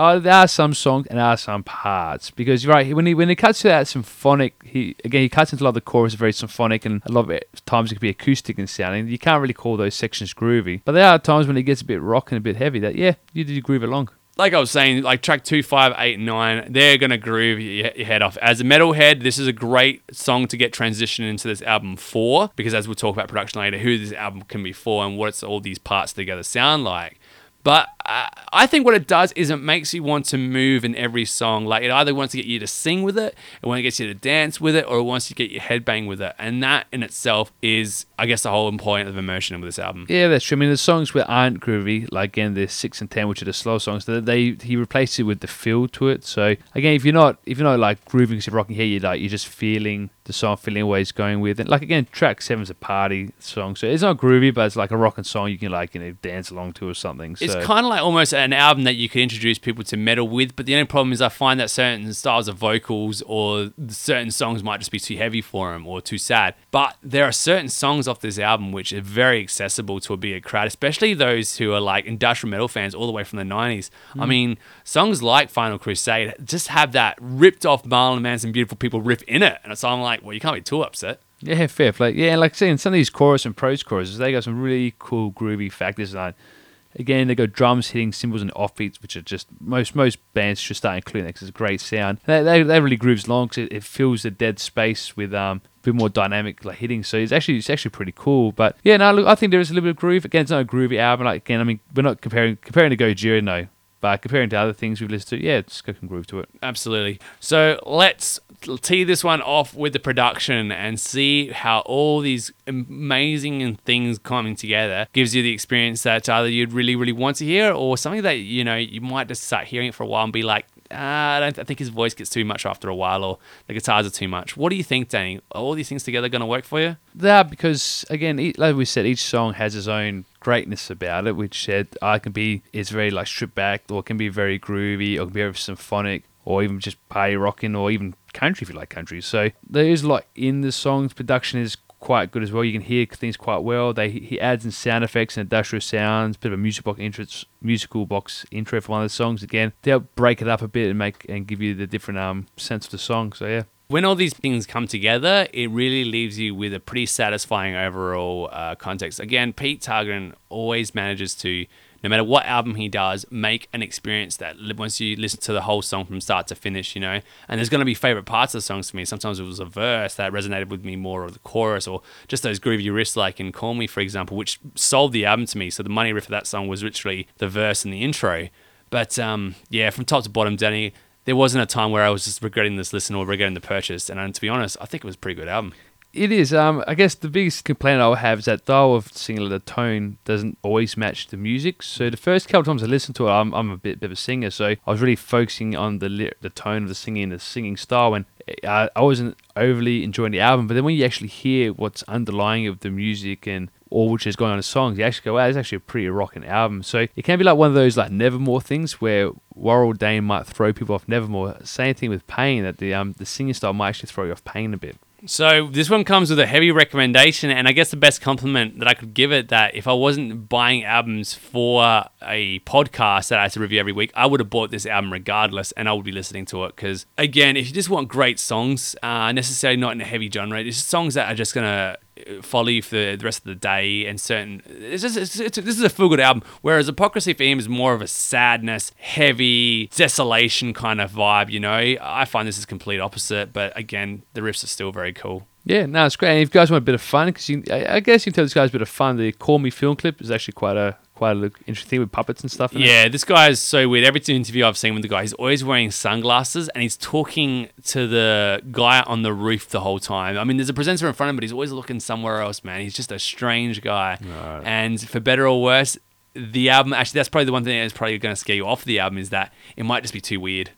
Oh, there are some songs and there are some parts because you're right when he when he cuts to that symphonic, he again he cuts into a lot of the chorus very symphonic and a lot of it, times it can be acoustic and sounding. You can't really call those sections groovy, but there are times when it gets a bit rock and a bit heavy. That yeah, you do groove along. like I was saying, like track two, five, eight, nine, they're gonna groove your, your head off. As a metalhead, this is a great song to get transitioned into this album for, because as we'll talk about production later, who this album can be for and what it's all these parts together sound like. But I think what it does is it makes you want to move in every song. Like it either wants to get you to sing with it, it wants to get you to dance with it, or it wants to get your head bang with it. And that in itself is, I guess, the whole point of immersion with this album. Yeah, that's true. I mean, the songs where aren't groovy, like again, the six and ten, which are the slow songs, they, they he replaced it with the feel to it. So again, if you're not if you're not like grooving, because you're rocking here, you're like you're just feeling the song, feeling where it's going with it. Like again, track seven's a party song, so it's not groovy, but it's like a rocking song you can like you know dance along to or something. So. It's kind of like almost an album that you could introduce people to metal with, but the only problem is I find that certain styles of vocals or certain songs might just be too heavy for them or too sad. But there are certain songs off this album which are very accessible to a bigger crowd, especially those who are like industrial metal fans all the way from the 90s. I mm. mean, songs like Final Crusade just have that ripped off Marilyn Manson Beautiful People riff in it. And so I'm like, well, you can't be too upset. Yeah, fair play. Yeah, like saying some of these chorus and prose choruses, they got some really cool groovy factors. Like again, they got drums hitting cymbals and offbeats, which are just most most bands should start including that 'cause it's a great sound. That they, they really grooves along 'cause it, it fills the dead space with um a bit more dynamic like hitting. So it's actually it's actually pretty cool. But yeah, no, look, I think there is a little bit of groove. Again, it's not a groovy album. Like again, I mean, we're not comparing comparing to Gojira, no. But comparing to other things we've listened to, yeah, it's got some groove to it. Absolutely. So let's tee this one off with the production and see how all these amazing things coming together gives you the experience that either you'd really, really want to hear or something that, you know, you might just start hearing it for a while and be like, ah, I don't I think his voice gets too much after a while or the guitars are too much. What do you think, Danny? Are all these things together going to work for you? That because again, like we said, each song has its own greatness about it, which said I can be is very like stripped back, or can be very groovy, or can be very symphonic, or even just party rocking, or even country if you like country. So there is a lot in the songs. Production is quite good as well. You can hear things quite well. They he adds in sound effects and industrial sounds, bit of a music box intro, musical box intro for one of the songs. Again, they help break it up a bit and make and give you the different um sense of the song. So yeah. When all these things come together, it really leaves you with a pretty satisfying overall uh, context. Again, Pete Tägtgren always manages to, no matter what album he does, make an experience that once you listen to the whole song from start to finish, you know, and there's going to be favorite parts of the songs for me. Sometimes it was a verse that resonated with me more, or the chorus, or just those groovy riffs like in Call Me, for example, which sold the album to me. So the money riff of that song was literally the verse and the intro. But um, yeah, from top to bottom, Danny, there wasn't a time where I was just regretting this listen or regretting the purchase. And, uh, to be honest, I think it was a pretty good album. It is. Um, I guess the biggest complaint I'll have is that style of singing, the tone doesn't always match the music. So the first couple times I listened to it, I'm, I'm a bit, bit of a singer, so I was really focusing on the the tone of the singing, and the singing style, and I, I wasn't overly enjoying the album. But then when you actually hear what's underlying of the music and all which is going on in songs, you actually go, wow, it's actually a pretty rocking album. So it can be like one of those like Nevermore things where Warrell Dane might throw people off Nevermore. Same thing with Pain, that the um the singing style might actually throw you off Pain a bit. So this one comes with a heavy recommendation, and I guess the best compliment that I could give it that if I wasn't buying albums for a podcast that I had to review every week, I would have bought this album regardless, and I would be listening to it. Because again, if you just want great songs, uh, necessarily not in a heavy genre, it's songs that are just gonna follow you for the rest of the day and certain. It's just, it's, it's, this is a feel good album, whereas Hypocrisy for is more of a sadness, heavy, desolation kind of vibe. You know, I find this is complete opposite, but again, the riffs are still very cool. Yeah, no, it's great. And if you guys want a bit of fun, because I, I guess you can tell this guy's a bit of fun. The Call Me film clip is actually quite a quite a interesting with puppets and stuff. in it. Yeah, this guy is so weird. Every interview I've seen with the guy, he's always wearing sunglasses and he's talking to the guy on the roof the whole time. I mean, there's a presenter in front of him, but he's always looking somewhere else, man. He's just a strange guy. And for better or worse, the album actually that's probably the one thing that's probably going to scare you off the album is that it might just be too weird.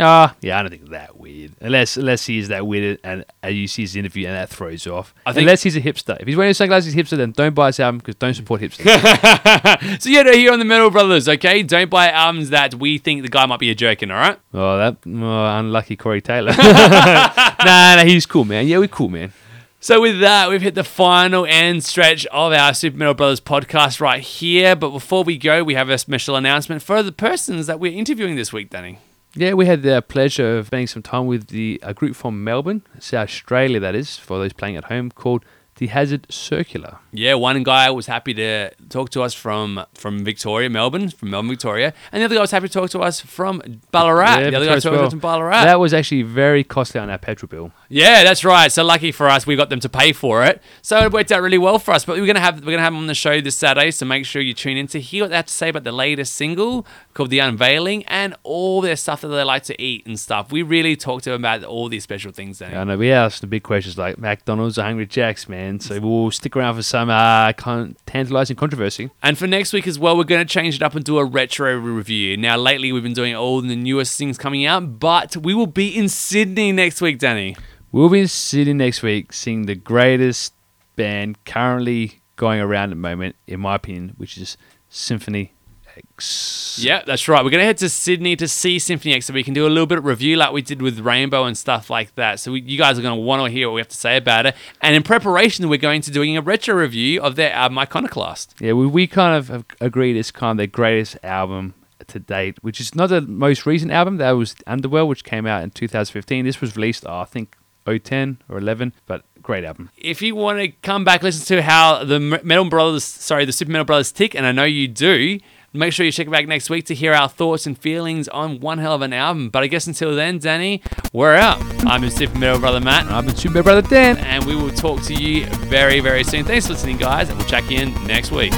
Ah, yeah, I don't think it's that weird. Unless unless he's that weird and, and you see his interview and that throws you off. I think- unless he's a hipster. If he's wearing sunglasses, he's a hipster, then don't buy his album because don't support hipsters. So yeah, no, here on the Metal Brothers, okay? Don't buy albums that we think the guy might be a joke in, all right? oh, that oh, unlucky Corey Taylor. nah, nah, he's cool, man. Yeah, we're cool, man. So with that, we've hit the final end stretch of our Super Metal Brothers podcast right here. But before we go, we have a special announcement for the persons that we're interviewing this week, Danny. Yeah, we had the pleasure of spending some time with the a group from Melbourne, South Australia, that is, for those playing at home, called the Hazard Circular. Yeah, one guy was happy to talk to us from from Victoria, Melbourne, from Melbourne, Victoria, and the other guy was happy to talk to us from Ballarat. Yeah, the other guy as talked to us from Ballarat. That was actually very costly on our petrol bill. Yeah, that's right. So lucky for us, we got them to pay for it. So it worked out really well for us. But we're gonna have we're gonna have them on the show this Saturday. So make sure you tune in to hear what they have to say about the latest single called "The Unveiling" and all their stuff that they like to eat and stuff. We really talked to them about all these special things. Then. I know we asked the big questions like McDonald's or Hungry Jacks, man. So we'll stick around for some uh, con- tantalizing controversy. And for next week as well, we're going to change it up and do a retro review. Now, lately we've been doing all the newest things coming out, but we will be in Sydney next week, Danny. We'll be in Sydney next week seeing the greatest band currently going around at the moment, in my opinion, which is Symphony X. Yeah, that's right. We're going to head to Sydney to see Symphony X so we can do a little bit of review like we did with Rainbow and stuff like that. So we, you guys are going to want to hear what we have to say about it. And in preparation, we're going to doing a retro review of their album Iconoclast. Yeah, we, we kind of have agreed it's kind of their greatest album to date, which is not the most recent album. That was Underworld, which came out in 2015. This was released, oh, I think, 010 or 11, but great album. If you want to come back, listen to how the Metal Brothers, sorry, the Super Metal Brothers tick, and I know you do, make sure you check back next week to hear our thoughts and feelings on one hell of an album. But I guess until then, Danny, we're out. I'm your Super Metal Brother Matt, And I've been Super Brother Dan. and we will talk to you very, very soon. Thanks for listening, guys, and we'll check in next week.